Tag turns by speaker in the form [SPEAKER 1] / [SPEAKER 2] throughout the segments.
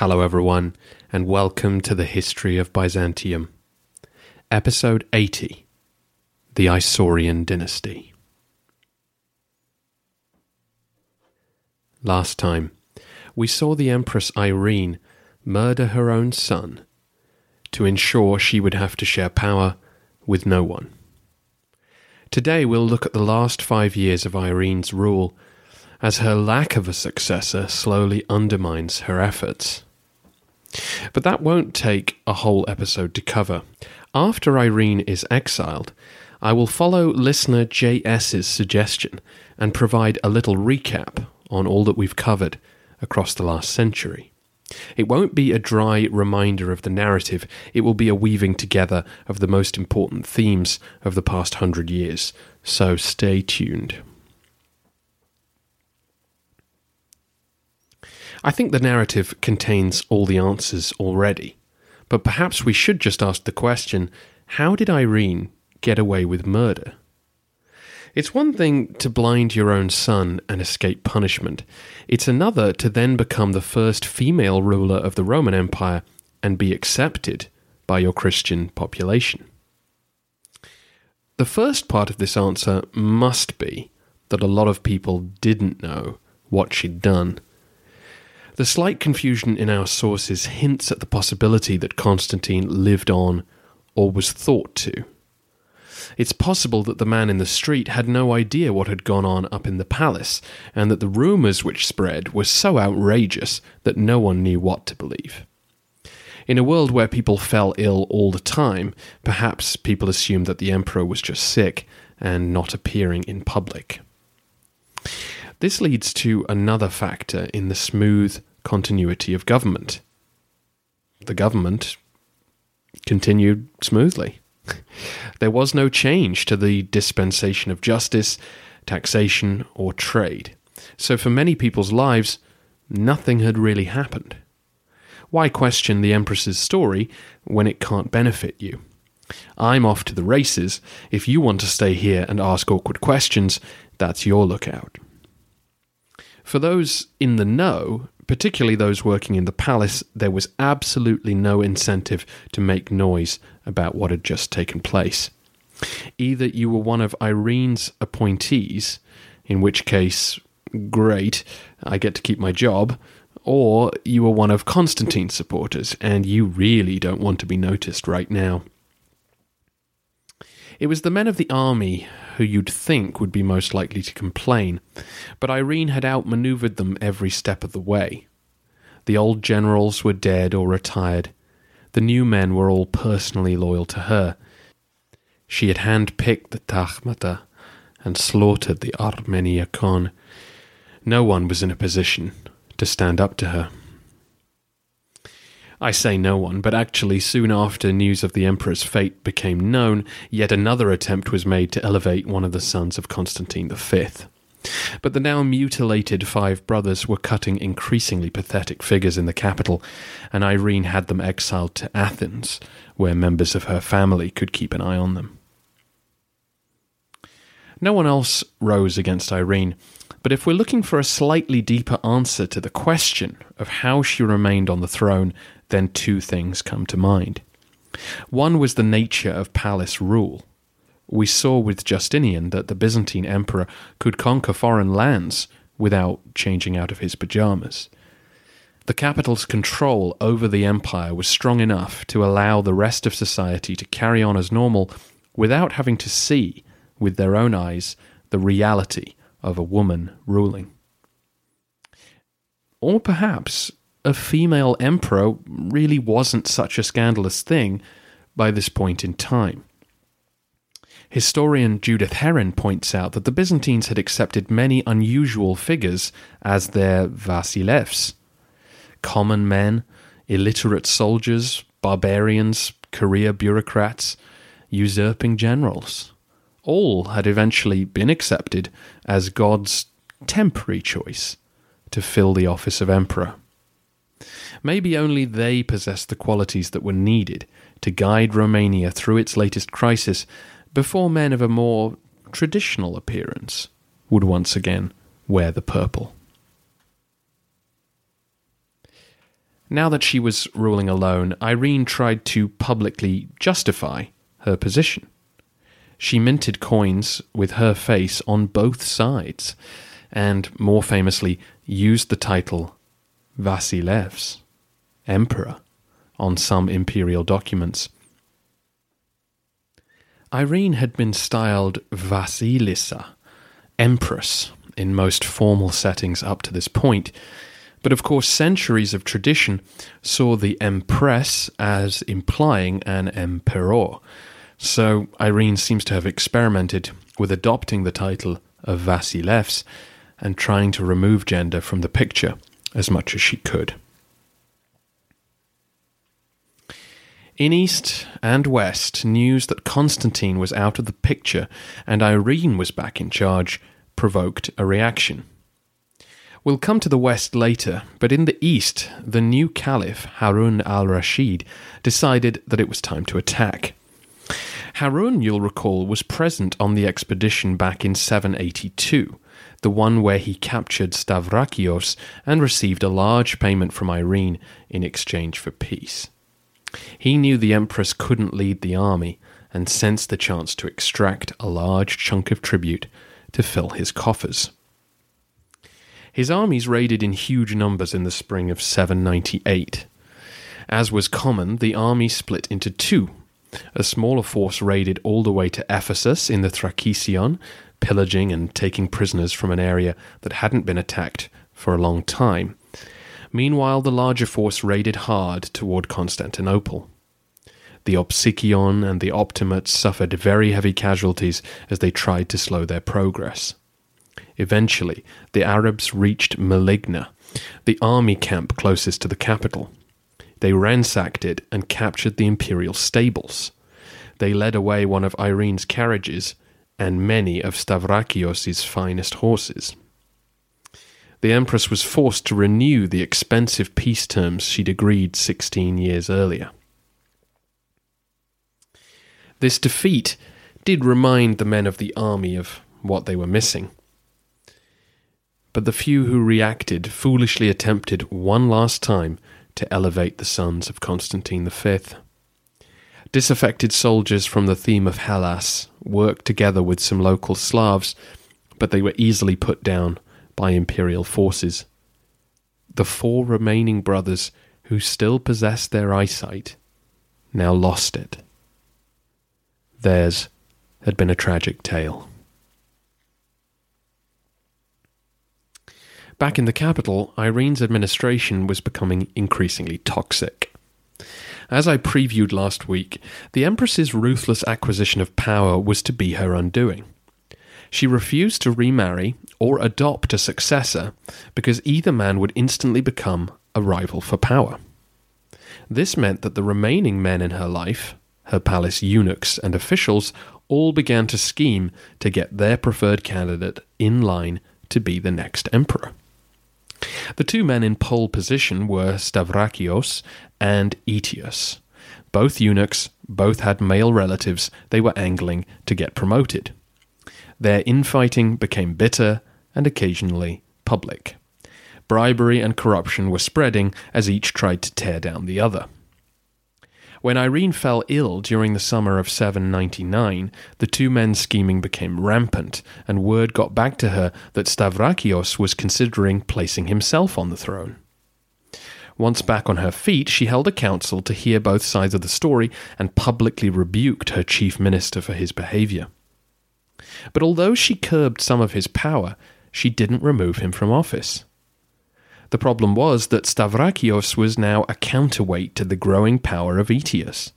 [SPEAKER 1] Hello, everyone, and welcome to the History of Byzantium. Episode 80 The Isaurian Dynasty. Last time, we saw the Empress Irene murder her own son to ensure she would have to share power with no one. Today, we'll look at the last five years of Irene's rule as her lack of a successor slowly undermines her efforts. But that won't take a whole episode to cover. After Irene is exiled, I will follow listener JS's suggestion and provide a little recap on all that we've covered across the last century. It won't be a dry reminder of the narrative, it will be a weaving together of the most important themes of the past hundred years, so stay tuned. I think the narrative contains all the answers already, but perhaps we should just ask the question how did Irene get away with murder? It's one thing to blind your own son and escape punishment. It's another to then become the first female ruler of the Roman Empire and be accepted by your Christian population. The first part of this answer must be that a lot of people didn't know what she'd done the slight confusion in our sources hints at the possibility that Constantine lived on or was thought to. It's possible that the man in the street had no idea what had gone on up in the palace, and that the rumours which spread were so outrageous that no one knew what to believe. In a world where people fell ill all the time, perhaps people assumed that the emperor was just sick and not appearing in public. This leads to another factor in the smooth continuity of government. The government continued smoothly. there was no change to the dispensation of justice, taxation, or trade. So, for many people's lives, nothing had really happened. Why question the Empress's story when it can't benefit you? I'm off to the races. If you want to stay here and ask awkward questions, that's your lookout. For those in the know, particularly those working in the palace, there was absolutely no incentive to make noise about what had just taken place. Either you were one of Irene's appointees, in which case, great, I get to keep my job, or you were one of Constantine's supporters, and you really don't want to be noticed right now. It was the men of the army who you'd think would be most likely to complain, but Irene had outmaneuvered them every step of the way. The old generals were dead or retired. The new men were all personally loyal to her. She had hand-picked the Tagmata and slaughtered the Armeniakon. No one was in a position to stand up to her. I say no one, but actually, soon after news of the Emperor's fate became known, yet another attempt was made to elevate one of the sons of Constantine V. But the now mutilated five brothers were cutting increasingly pathetic figures in the capital, and Irene had them exiled to Athens, where members of her family could keep an eye on them. No one else rose against Irene, but if we're looking for a slightly deeper answer to the question of how she remained on the throne, then two things come to mind. One was the nature of palace rule. We saw with Justinian that the Byzantine emperor could conquer foreign lands without changing out of his pajamas. the capital's control over the empire was strong enough to allow the rest of society to carry on as normal without having to see, with their own eyes, the reality of a woman ruling. Or perhaps a female emperor really wasn't such a scandalous thing by this point in time. Historian Judith Herrin points out that the Byzantines had accepted many unusual figures as their vasilevs common men, illiterate soldiers, barbarians, career bureaucrats, usurping generals. All had eventually been accepted as God's temporary choice to fill the office of emperor. Maybe only they possessed the qualities that were needed to guide Romania through its latest crisis before men of a more traditional appearance would once again wear the purple. Now that she was ruling alone, Irene tried to publicly justify her position. She minted coins with her face on both sides, and more famously, used the title Vasilevs, Emperor, on some imperial documents. Irene had been styled Vasilissa, Empress, in most formal settings up to this point, but of course, centuries of tradition saw the Empress as implying an Emperor. So Irene seems to have experimented with adopting the title of Vasilevs and trying to remove gender from the picture as much as she could. In East and West, news that Constantine was out of the picture and Irene was back in charge provoked a reaction. We'll come to the West later, but in the East, the new Caliph, Harun al Rashid, decided that it was time to attack. Harun, you'll recall, was present on the expedition back in 782, the one where he captured Stavrakios and received a large payment from Irene in exchange for peace. He knew the Empress couldn't lead the army and sensed the chance to extract a large chunk of tribute to fill his coffers. His armies raided in huge numbers in the spring of 798. As was common, the army split into two. A smaller force raided all the way to Ephesus in the Thrakesion, pillaging and taking prisoners from an area that hadn't been attacked for a long time. Meanwhile, the larger force raided hard toward Constantinople. The Opsikion and the Optimates suffered very heavy casualties as they tried to slow their progress. Eventually, the Arabs reached Malagina, the army camp closest to the capital. They ransacked it and captured the imperial stables. They led away one of Irene's carriages and many of Stavrakios' finest horses. The Empress was forced to renew the expensive peace terms she'd agreed 16 years earlier. This defeat did remind the men of the army of what they were missing but the few who reacted foolishly attempted one last time to elevate the sons of Constantine V. Disaffected soldiers from the theme of Hellas worked together with some local Slavs, but they were easily put down by imperial forces. The four remaining brothers who still possessed their eyesight now lost it. Theirs had been a tragic tale. Back in the capital, Irene's administration was becoming increasingly toxic. As I previewed last week, the Empress's ruthless acquisition of power was to be her undoing. She refused to remarry or adopt a successor because either man would instantly become a rival for power. This meant that the remaining men in her life, her palace eunuchs and officials, all began to scheme to get their preferred candidate in line to be the next emperor. The two men in pole position were Stavrakios and Aetius. Both eunuchs, both had male relatives they were angling to get promoted. Their infighting became bitter and occasionally public. Bribery and corruption were spreading as each tried to tear down the other. When Irene fell ill during the summer of 799, the two men's scheming became rampant, and word got back to her that Stavrakios was considering placing himself on the throne. Once back on her feet, she held a council to hear both sides of the story and publicly rebuked her chief minister for his behaviour. But although she curbed some of his power, she didn't remove him from office. The problem was that Stavrakios was now a counterweight to the growing power of Aetius.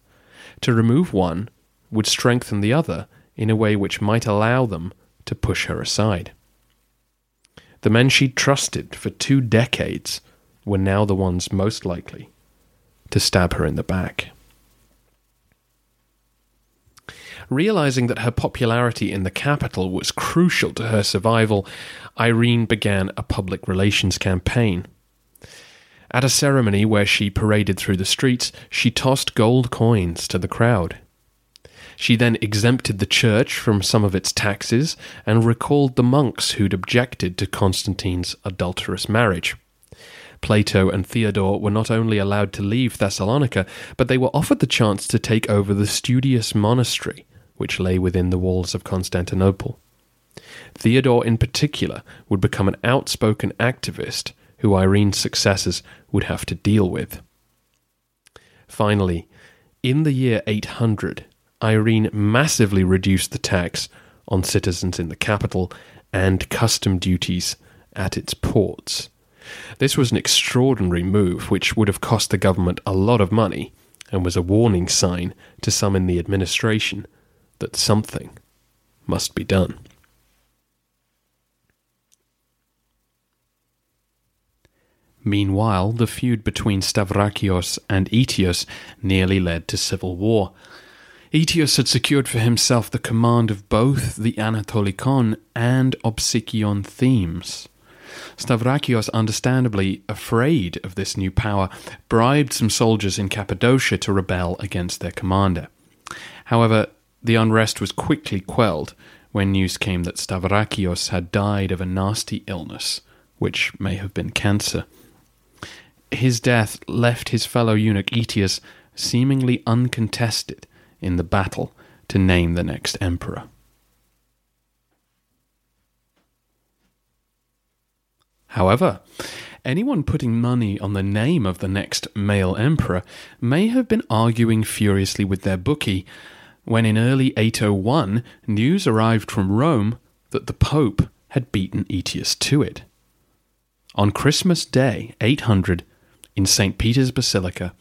[SPEAKER 1] To remove one would strengthen the other in a way which might allow them to push her aside. The men she'd trusted for two decades were now the ones most likely to stab her in the back. Realizing that her popularity in the capital was crucial to her survival, Irene began a public relations campaign. At a ceremony where she paraded through the streets, she tossed gold coins to the crowd. She then exempted the church from some of its taxes and recalled the monks who'd objected to Constantine's adulterous marriage. Plato and Theodore were not only allowed to leave Thessalonica, but they were offered the chance to take over the Stoudios monastery, which lay within the walls of Constantinople. Theodore, in particular, would become an outspoken activist who Irene's successors would have to deal with. Finally, in the year 800, Irene massively reduced the tax on citizens in the capital and custom duties at its ports. This was an extraordinary move which would have cost the government a lot of money and was a warning sign to some in the administration that something must be done. Meanwhile, the feud between Stavrakios and Aetius nearly led to civil war. Aetius had secured for himself the command of both the Anatolikon and Opsikion themes. Stavrakios, understandably afraid of this new power, bribed some soldiers in Cappadocia to rebel against their commander. However, the unrest was quickly quelled when news came that Stavrakios had died of a nasty illness, which may have been cancer. His death left his fellow eunuch Aetius seemingly uncontested in the battle to name the next emperor. However, anyone putting money on the name of the next male emperor may have been arguing furiously with their bookie when in early 801 news arrived from Rome that the Pope had beaten Aetius to it. On Christmas Day, 800, in St. Peter's Basilica,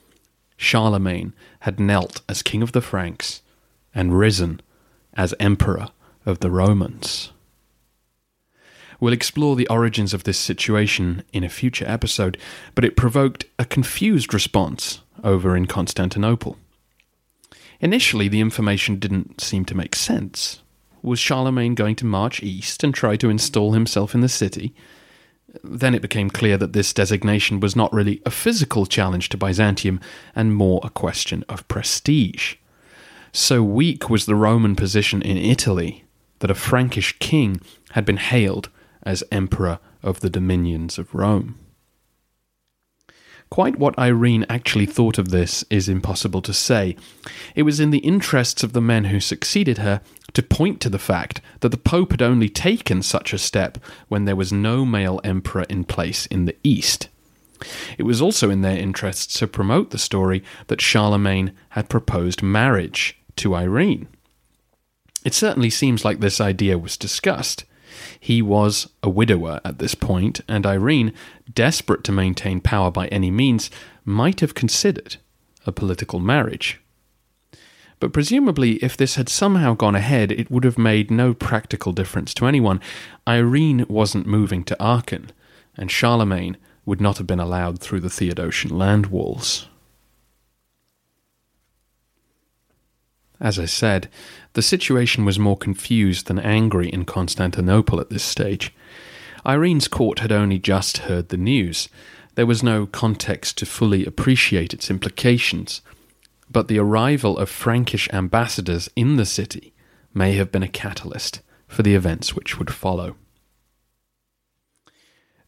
[SPEAKER 1] Charlemagne had knelt as King of the Franks and risen as Emperor of the Romans. We'll explore the origins of this situation in a future episode, but it provoked a confused response over in Constantinople. Initially, the information didn't seem to make sense. Was Charlemagne going to march east and try to install himself in the city? Then it became clear that this designation was not really a physical challenge to Byzantium and more a question of prestige. So weak was the Roman position in Italy that a Frankish king had been hailed as emperor of the dominions of Rome. Quite what Irene actually thought of this is impossible to say. It was in the interests of the men who succeeded her to point to the fact that the Pope had only taken such a step when there was no male emperor in place in the East. It was also in their interests to promote the story that Charlemagne had proposed marriage to Irene. It certainly seems like this idea was discussed. He was a widower at this point, and Irene, desperate to maintain power by any means, might have considered a political marriage. But presumably, if this had somehow gone ahead, it would have made no practical difference to anyone. Irene wasn't moving to Aachen, and Charlemagne would not have been allowed through the Theodosian land walls. As I said, the situation was more confused than angry in Constantinople at this stage. Irene's court had only just heard the news. There was no context to fully appreciate its implications, but the arrival of Frankish ambassadors in the city may have been a catalyst for the events which would follow.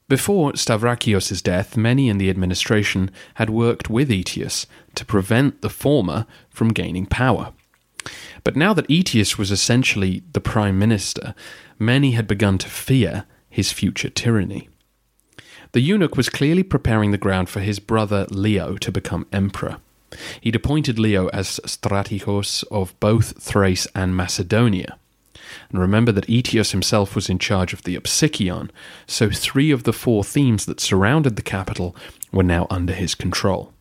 [SPEAKER 1] Before Stavrakios' death, many in the administration had worked with Aetius to prevent the former from gaining power. But now that Aetius was essentially the prime minister, many had begun to fear his future tyranny. The eunuch was clearly preparing the ground for his brother Leo to become emperor. He'd appointed Leo as strategos of both Thrace and Macedonia. And remember that Aetius himself was in charge of the Opsikion, so three of the four themes that surrounded the capital were now under his control.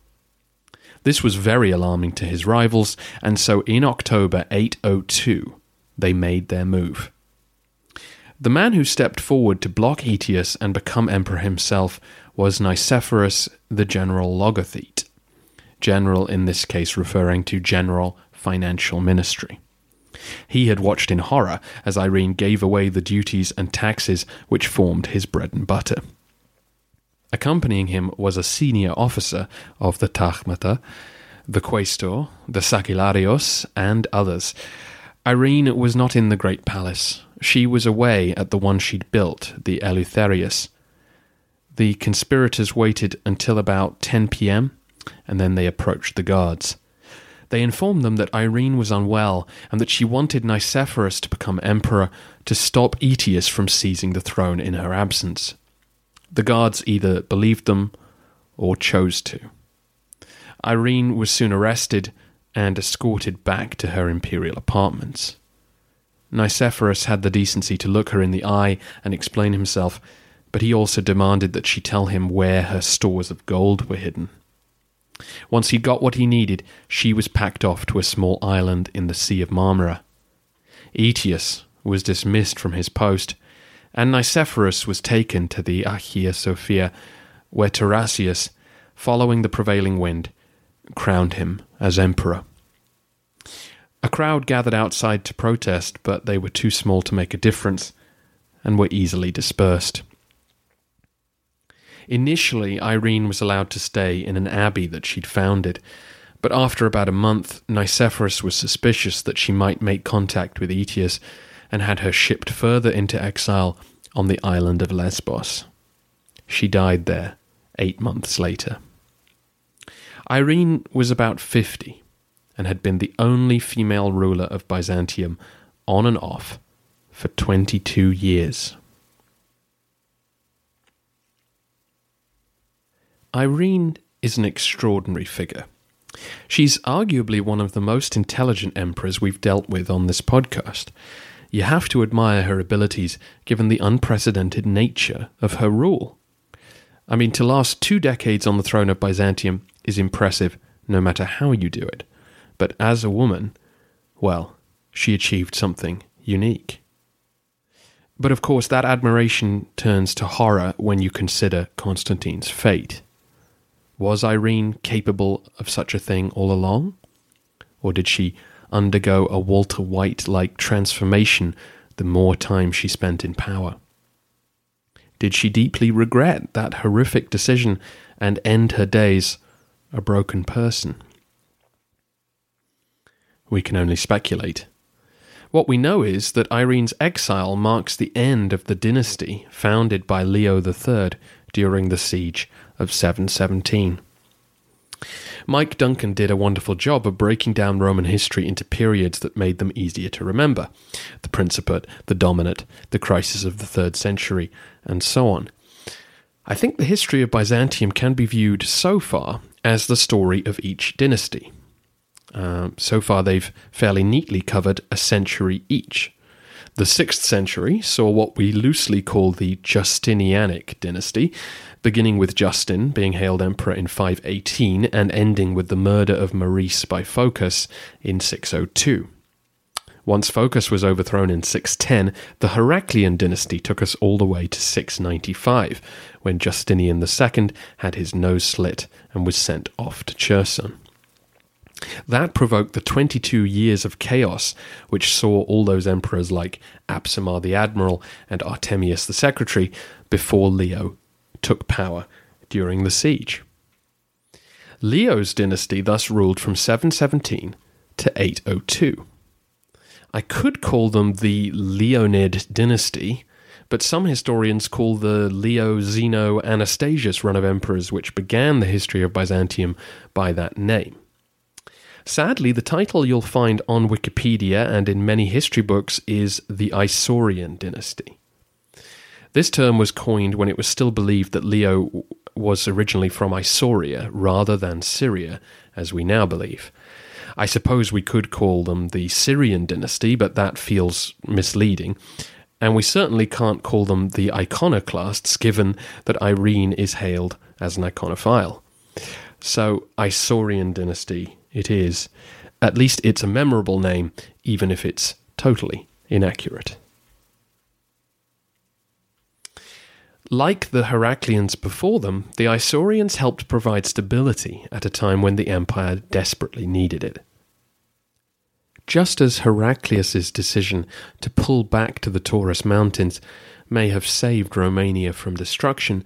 [SPEAKER 1] This was very alarming to his rivals, and so in October 802, they made their move. The man who stepped forward to block Aetius and become emperor himself was Nicephorus the general logothete. General in this case referring to general financial ministry. He had watched in horror as Irene gave away the duties and taxes which formed his bread and butter. Accompanying him was a senior officer of the Tagmata, the Quaestor, the Sacellarios, and others. Irene was not in the great palace. She was away at the one she'd built, the Eleutherius. The conspirators waited until about 10 p.m., and then they approached the guards. They informed them that Irene was unwell and that she wanted Nicephorus to become emperor to stop Aetius from seizing the throne in her absence. The guards either believed them or chose to. Irene was soon arrested and escorted back to her imperial apartments. Nicephorus had the decency to look her in the eye and explain himself, but he also demanded that she tell him where her stores of gold were hidden. Once he got what he needed, she was packed off to a small island in the Sea of Marmara. Aetius was dismissed from his post, and Nicephorus was taken to the Hagia Sophia, where Tarasius, following the prevailing wind, crowned him as emperor. A crowd gathered outside to protest, but they were too small to make a difference and were easily dispersed. Initially, Irene was allowed to stay in an abbey that she'd founded, but after about a month, Nicephorus was suspicious that she might make contact with Aetius and had her shipped further into exile on the island of Lesbos. She died there eight months later. Irene was about 50 and had been the only female ruler of Byzantium on and off for 22 years. Irene is an extraordinary figure. She's arguably one of the most intelligent emperors we've dealt with on this podcast. You have to admire her abilities given the unprecedented nature of her rule. I mean, to last two decades on the throne of Byzantium is impressive no matter how you do it. But as a woman, well, she achieved something unique. But of course, that admiration turns to horror when you consider Constantine's fate. Was Irene capable of such a thing all along? Or did she undergo a Walter White like transformation the more time she spent in power? Did she deeply regret that horrific decision and end her days a broken person? We can only speculate. What we know is that Irene's exile marks the end of the dynasty founded by Leo III during the siege of 717. Mike Duncan did a wonderful job of breaking down Roman history into periods that made them easier to remember the Principate, the Dominate, the crisis of the third century, and so on. I think the history of Byzantium can be viewed so far as the story of each dynasty. Uh, so far, they've fairly neatly covered a century each. The 6th century saw what we loosely call the Justinianic dynasty, beginning with Justin being hailed emperor in 518 and ending with the murder of Maurice by Phocas in 602. Once Phocas was overthrown in 610, the Heraclian dynasty took us all the way to 695, when Justinian II had his nose slit and was sent off to Cherson. That provoked the 22 years of chaos, which saw all those emperors like Apsimar the admiral and Artemius the secretary before Leo took power during the siege. Leo's dynasty thus ruled from 717 to 802. I could call them the Leonid dynasty, but some historians call the Leo Zeno Anastasius run of emperors, which began the history of Byzantium, by that name. Sadly, the title you'll find on Wikipedia and in many history books is the Isaurian dynasty. This term was coined when it was still believed that Leo was originally from Isauria rather than Syria, as we now believe. I suppose we could call them the Syrian dynasty, but that feels misleading. And we certainly can't call them the iconoclasts, given that Irene is hailed as an iconophile. So, Isaurian dynasty it is. At least it's a memorable name, even if it's totally inaccurate. Like the Heracleans before them, the Isaurians helped provide stability at a time when the empire desperately needed it. Just as Heraclius's decision to pull back to the Taurus Mountains may have saved Romania from destruction,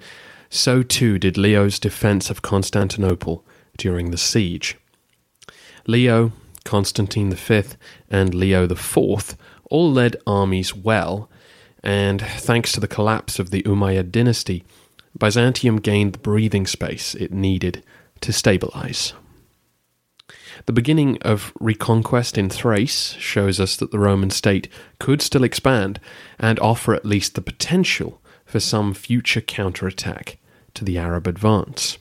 [SPEAKER 1] so too did Leo's defense of Constantinople during the siege. Leo, Constantine V, and Leo IV all led armies well, and thanks to the collapse of the Umayyad dynasty, Byzantium gained the breathing space it needed to stabilize. The beginning of reconquest in Thrace shows us that the Roman state could still expand and offer at least the potential for some future counterattack to the Arab advance.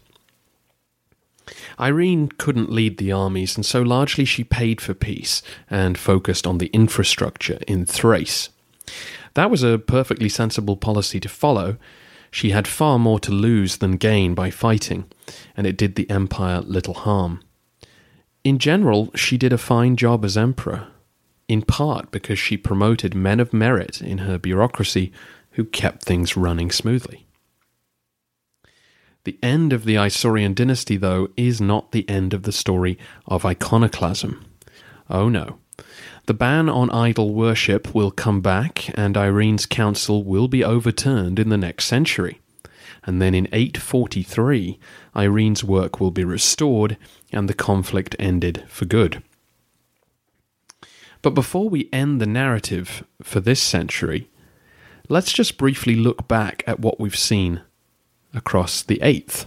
[SPEAKER 1] Irene couldn't lead the armies, and so largely she paid for peace and focused on the infrastructure in Thrace. That was a perfectly sensible policy to follow. She had far more to lose than gain by fighting, and it did the empire little harm. In general, she did a fine job as emperor, in part because she promoted men of merit in her bureaucracy who kept things running smoothly. The end of the Isaurian dynasty, though, is not the end of the story of iconoclasm. Oh no. The ban on idol worship will come back, and Irene's council will be overturned in the next century and then in 843, Irene's work will be restored and the conflict ended for good. But before we end the narrative for this century, let's just briefly look back at what we've seen across the 8th.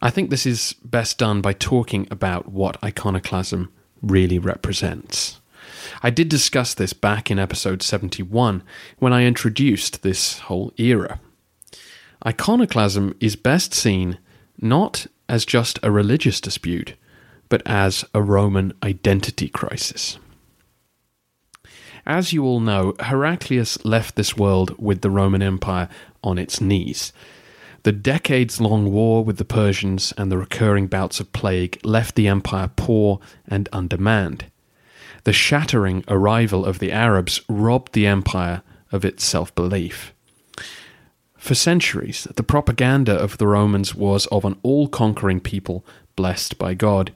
[SPEAKER 1] I think this is best done by talking about what iconoclasm really represents. I did discuss this back in episode 71 when I introduced this whole era. Iconoclasm is best seen not as just a religious dispute, but as a Roman identity crisis. As you all know, Heraclius left this world with the Roman Empire on its knees. The decades long war with the Persians and the recurring bouts of plague left the empire poor and undermanned. The shattering arrival of the Arabs robbed the empire of its self belief. For centuries, the propaganda of the Romans was of an all conquering people blessed by God.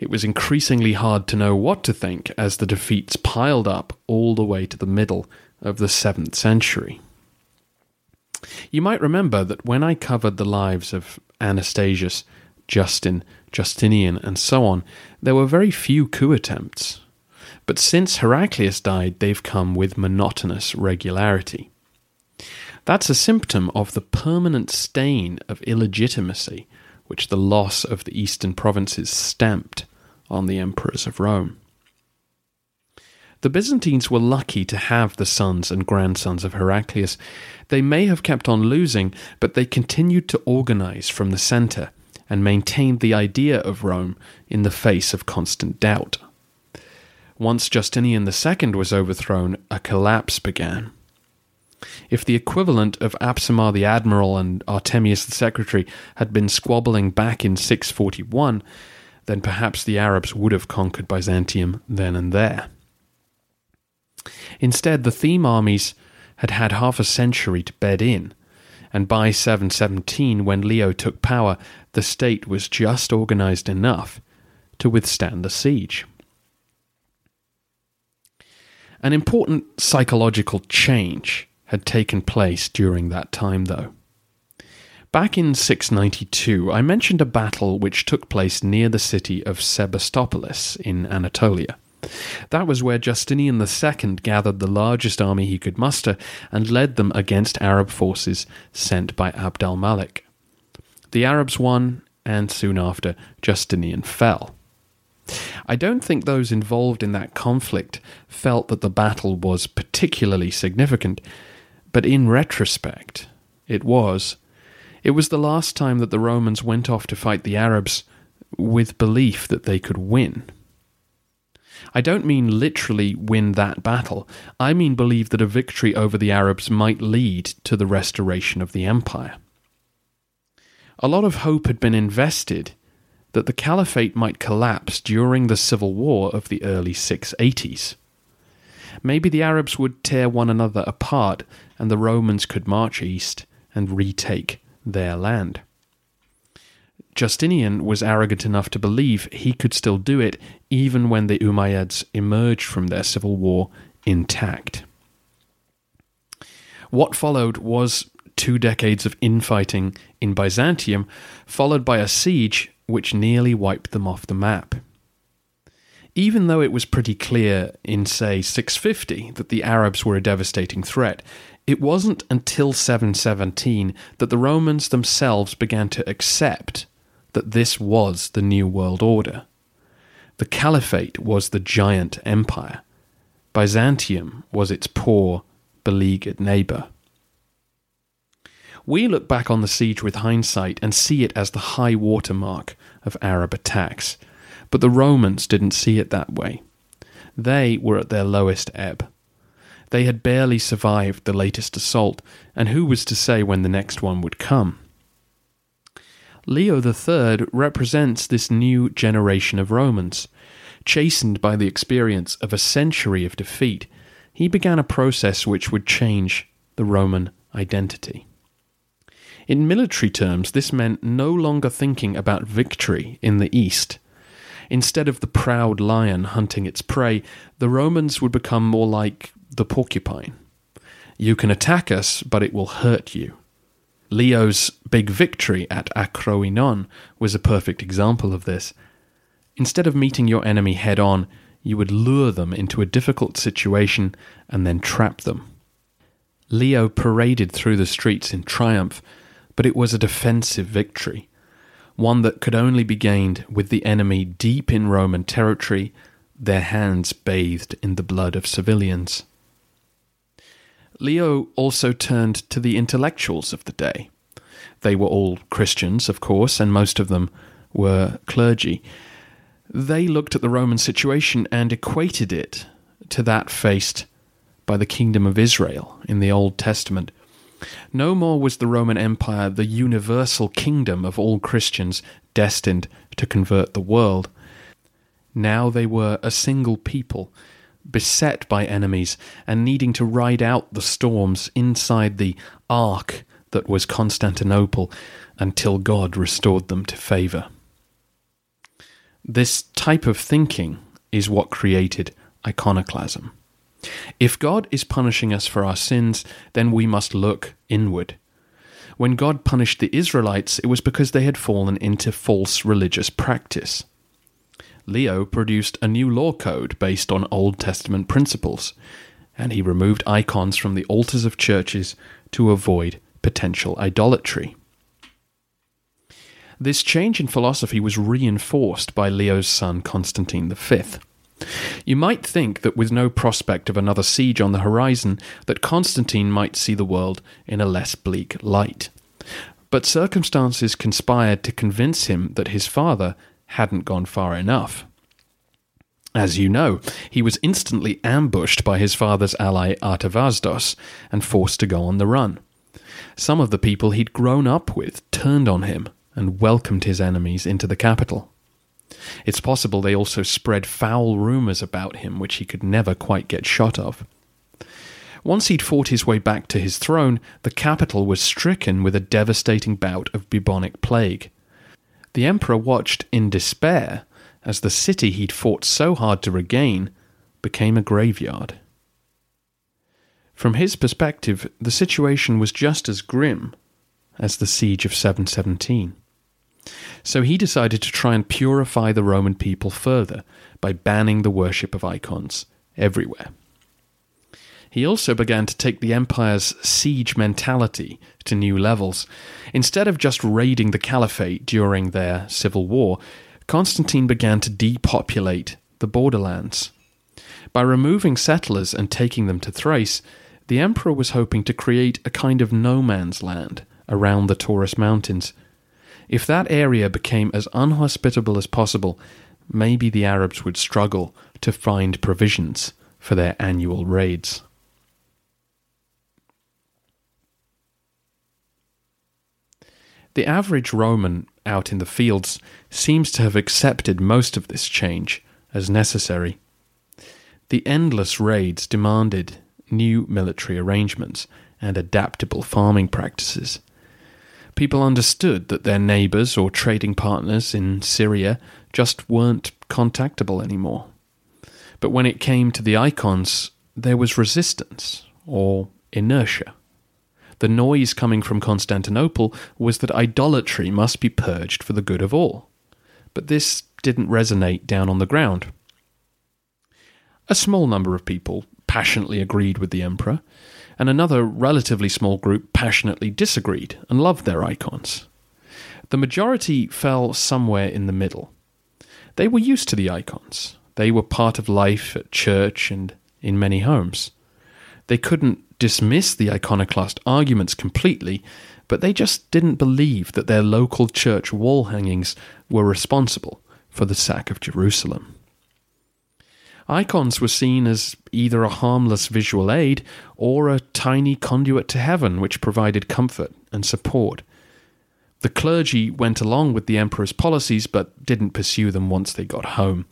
[SPEAKER 1] It was increasingly hard to know what to think as the defeats piled up all the way to the middle of the 7th century. You might remember that when I covered the lives of Anastasius, Justin, Justinian, and so on, there were very few coup attempts. But since Heraclius died, they've come with monotonous regularity. That's a symptom of the permanent stain of illegitimacy which the loss of the eastern provinces stamped on the emperors of Rome. The Byzantines were lucky to have the sons and grandsons of Heraclius. They may have kept on losing, but they continued to organize from the center and maintained the idea of Rome in the face of constant doubt. Once Justinian II was overthrown, a collapse began. If the equivalent of Apsimar the admiral and Artemius the secretary had been squabbling back in 641, then perhaps the Arabs would have conquered Byzantium then and there. Instead, the theme armies had had half a century to bed in, and by 717, when Leo took power, the state was just organized enough to withstand the siege. An important psychological change had taken place during that time, though. Back in 692, I mentioned a battle which took place near the city of Sebastopolis in Anatolia. That was where Justinian II gathered the largest army he could muster and led them against Arab forces sent by Abd al Malik. The Arabs won, and soon after, Justinian fell. I don't think those involved in that conflict felt that the battle was particularly significant, But in retrospect, it was. It was the last time that the Romans went off to fight the Arabs with belief that they could win. I don't mean literally win that battle. I mean believe that a victory over the Arabs might lead to the restoration of the empire. A lot of hope had been invested that the caliphate might collapse during the civil war of the early 680s. Maybe the Arabs would tear one another apart and the Romans could march east and retake their land. Justinian was arrogant enough to believe he could still do it even when the Umayyads emerged from their civil war intact. What followed was two decades of infighting in Byzantium, followed by a siege which nearly wiped them off the map. Even though it was pretty clear in, say, 650 that the Arabs were a devastating threat, it wasn't until 717 that the Romans themselves began to accept that this was the New World Order. The Caliphate was the giant empire. Byzantium was its poor, beleaguered neighbour. We look back on the siege with hindsight and see it as the high water mark of Arab attacks, but the Romans didn't see it that way. They were at their lowest ebb. They had barely survived the latest assault, and who was to say when the next one would come? Leo III represents this new generation of Romans. Chastened by the experience of a century of defeat, he began a process which would change the Roman identity. In military terms, this meant no longer thinking about victory in the east. Instead of the proud lion hunting its prey, the Romans would become more like the porcupine. You can attack us, but it will hurt you. Leo's big victory at Acroinon was a perfect example of this. Instead of meeting your enemy head on, you would lure them into a difficult situation and then trap them. Leo paraded through the streets in triumph, but it was a defensive victory, one that could only be gained with the enemy deep in Roman territory, their hands bathed in the blood of civilians. Leo also turned to the intellectuals of the day. They were all Christians, of course, and most of them were clergy. They looked at the Roman situation and equated it to that faced by the kingdom of Israel in the Old Testament. No more was the Roman Empire the universal kingdom of all Christians destined to convert the world. Now they were a single people beset by enemies and needing to ride out the storms inside the ark that was Constantinople until God restored them to favour. This type of thinking is what created iconoclasm. If God is punishing us for our sins, then we must look inward. When God punished the Israelites, it was because they had fallen into false religious practice. Leo produced a new law code based on Old Testament principles, and he removed icons from the altars of churches to avoid potential idolatry. This change in philosophy was reinforced by Leo's son Constantine V. You might think that with no prospect of another siege on the horizon, that Constantine might see the world in a less bleak light. But circumstances conspired to convince him that his father hadn't gone far enough. As you know, he was instantly ambushed by his father's ally Artavasdos and forced to go on the run. Some of the people he'd grown up with turned on him and welcomed his enemies into the capital. It's possible they also spread foul rumours about him which he could never quite get shot of. Once he'd fought his way back to his throne, the capital was stricken with a devastating bout of bubonic plague. The emperor watched in despair as the city he'd fought so hard to regain became a graveyard. From his perspective, the situation was just as grim as the siege of 717. So he decided to try and purify the Roman people further by banning the worship of icons everywhere. He also began to take the empire's siege mentality to new levels. Instead of just raiding the caliphate during their civil war, Constantine began to depopulate the borderlands. By removing settlers and taking them to Thrace, the emperor was hoping to create a kind of no man's land around the Taurus Mountains. If that area became as unhospitable as possible, maybe the Arabs would struggle to find provisions for their annual raids. The average Roman out in the fields seems to have accepted most of this change as necessary. The endless raids demanded new military arrangements and adaptable farming practices. People understood that their neighbours or trading partners in Syria just weren't contactable anymore. But when it came to the icons, there was resistance or inertia. The noise coming from Constantinople was that idolatry must be purged for the good of all. But this didn't resonate down on the ground. A small number of people passionately agreed with the emperor, and another relatively small group passionately disagreed and loved their icons. The majority fell somewhere in the middle. They were used to the icons. They were part of life at church and in many homes. They couldn't dismiss the iconoclast arguments completely, but they just didn't believe that their local church wall hangings were responsible for the sack of Jerusalem. Icons were seen as either a harmless visual aid or a tiny conduit to heaven which provided comfort and support. The clergy went along with the emperor's policies but didn't pursue them once they got home.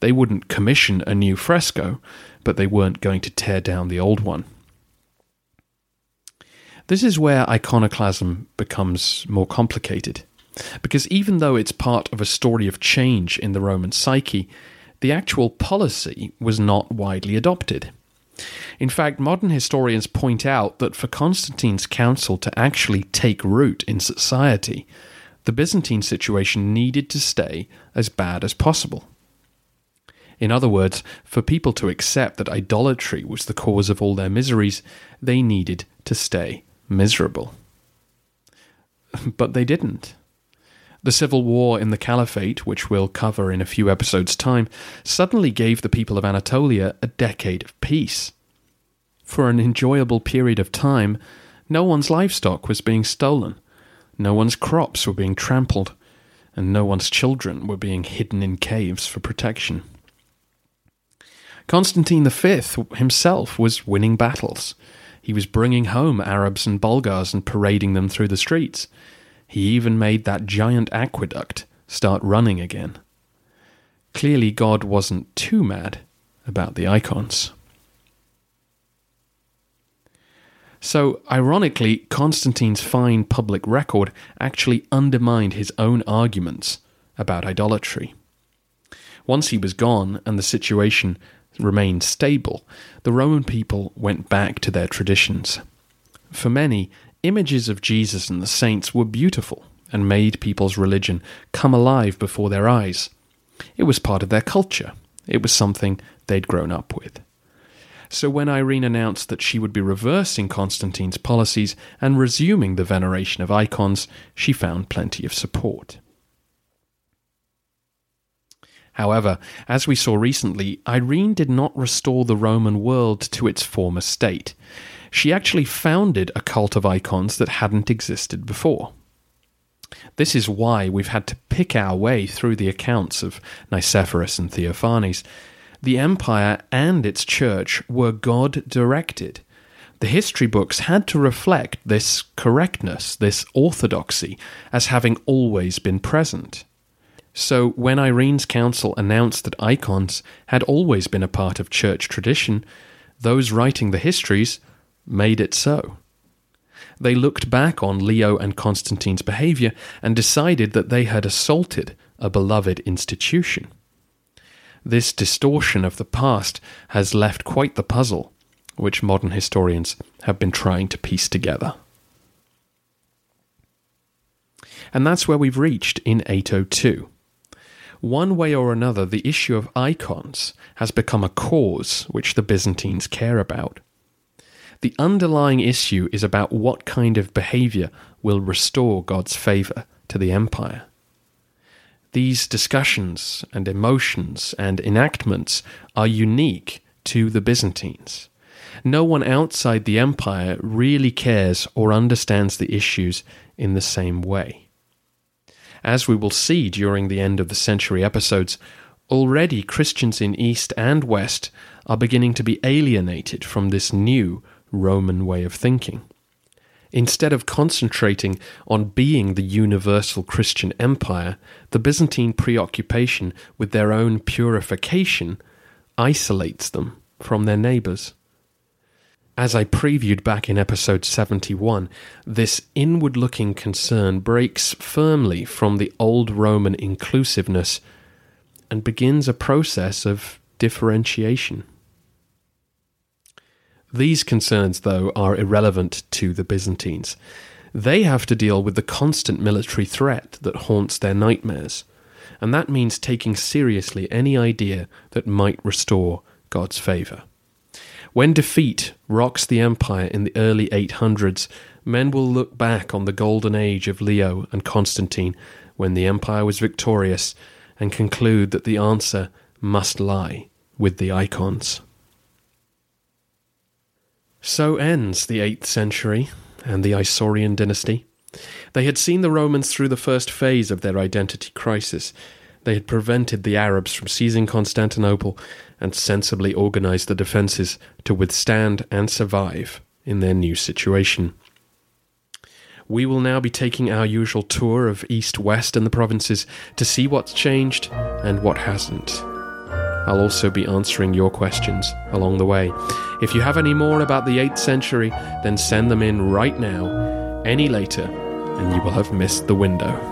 [SPEAKER 1] They wouldn't commission a new fresco, but they weren't going to tear down the old one. This is where iconoclasm becomes more complicated. Because even though it's part of a story of change in the Roman psyche, the actual policy was not widely adopted. In fact, modern historians point out that for Constantine's council to actually take root in society, the Byzantine situation needed to stay as bad as possible. In other words, for people to accept that idolatry was the cause of all their miseries, they needed to stay miserable. But they didn't. The civil war in the Caliphate, which we'll cover in a few episodes' time, suddenly gave the people of Anatolia a decade of peace. For an enjoyable period of time, no one's livestock was being stolen, no one's crops were being trampled, and no one's children were being hidden in caves for protection. Constantine V himself was winning battles. He was bringing home Arabs and Bulgars and parading them through the streets. He even made that giant aqueduct start running again. Clearly, God wasn't too mad about the icons. So, ironically, Constantine's fine public record actually undermined his own arguments about idolatry. Once he was gone and the situation remained stable, the Roman people went back to their traditions. For many, images of Jesus and the saints were beautiful and made people's religion come alive before their eyes. It was part of their culture, it was something they'd grown up with. So when Irene announced that she would be reversing Constantine's policies and resuming the veneration of icons, she found plenty of support. However, as we saw recently, Irene did not restore the Roman world to its former state. She actually founded a cult of icons that hadn't existed before. This is why we've had to pick our way through the accounts of Nicephorus and Theophanes. The empire and its church were God directed. The history books had to reflect this correctness, this orthodoxy, as having always been present. So, when Irene's council announced that icons had always been a part of church tradition, those writing the histories made it so. They looked back on Leo and Constantine's behavior and decided that they had assaulted a beloved institution. This distortion of the past has left quite the puzzle, which modern historians have been trying to piece together. And that's where we've reached in 802 one way or another, the issue of icons has become a cause which the Byzantines care about. The underlying issue is about what kind of behavior will restore God's favor to the empire. These discussions and emotions and enactments are unique to the Byzantines. no one outside the empire really cares or understands the issues in the same way. As we will see during the end of the century episodes, already Christians in East and West are beginning to be alienated from this new Roman way of thinking. Instead of concentrating on being the universal Christian empire, the Byzantine preoccupation with their own purification isolates them from their neighbours. As I previewed back in episode 71, this inward looking concern breaks firmly from the old Roman inclusiveness and begins a process of differentiation. These concerns, though, are irrelevant to the Byzantines. They have to deal with the constant military threat that haunts their nightmares, and that means taking seriously any idea that might restore God's favour. When defeat rocks the empire in the early 800s, men will look back on the golden age of Leo and Constantine when the empire was victorious and conclude that the answer must lie with the icons. So ends the 8th century and the Isaurian dynasty. They had seen the Romans through the first phase of their identity crisis. They had prevented the Arabs from seizing Constantinople and sensibly organized the defenses to withstand and survive in their new situation. We will now be taking our usual tour of east west in the provinces to see what's changed and what hasn't. I'll also be answering your questions along the way. If you have any more about the 8th century, then send them in right now. Any later, and you will have missed the window.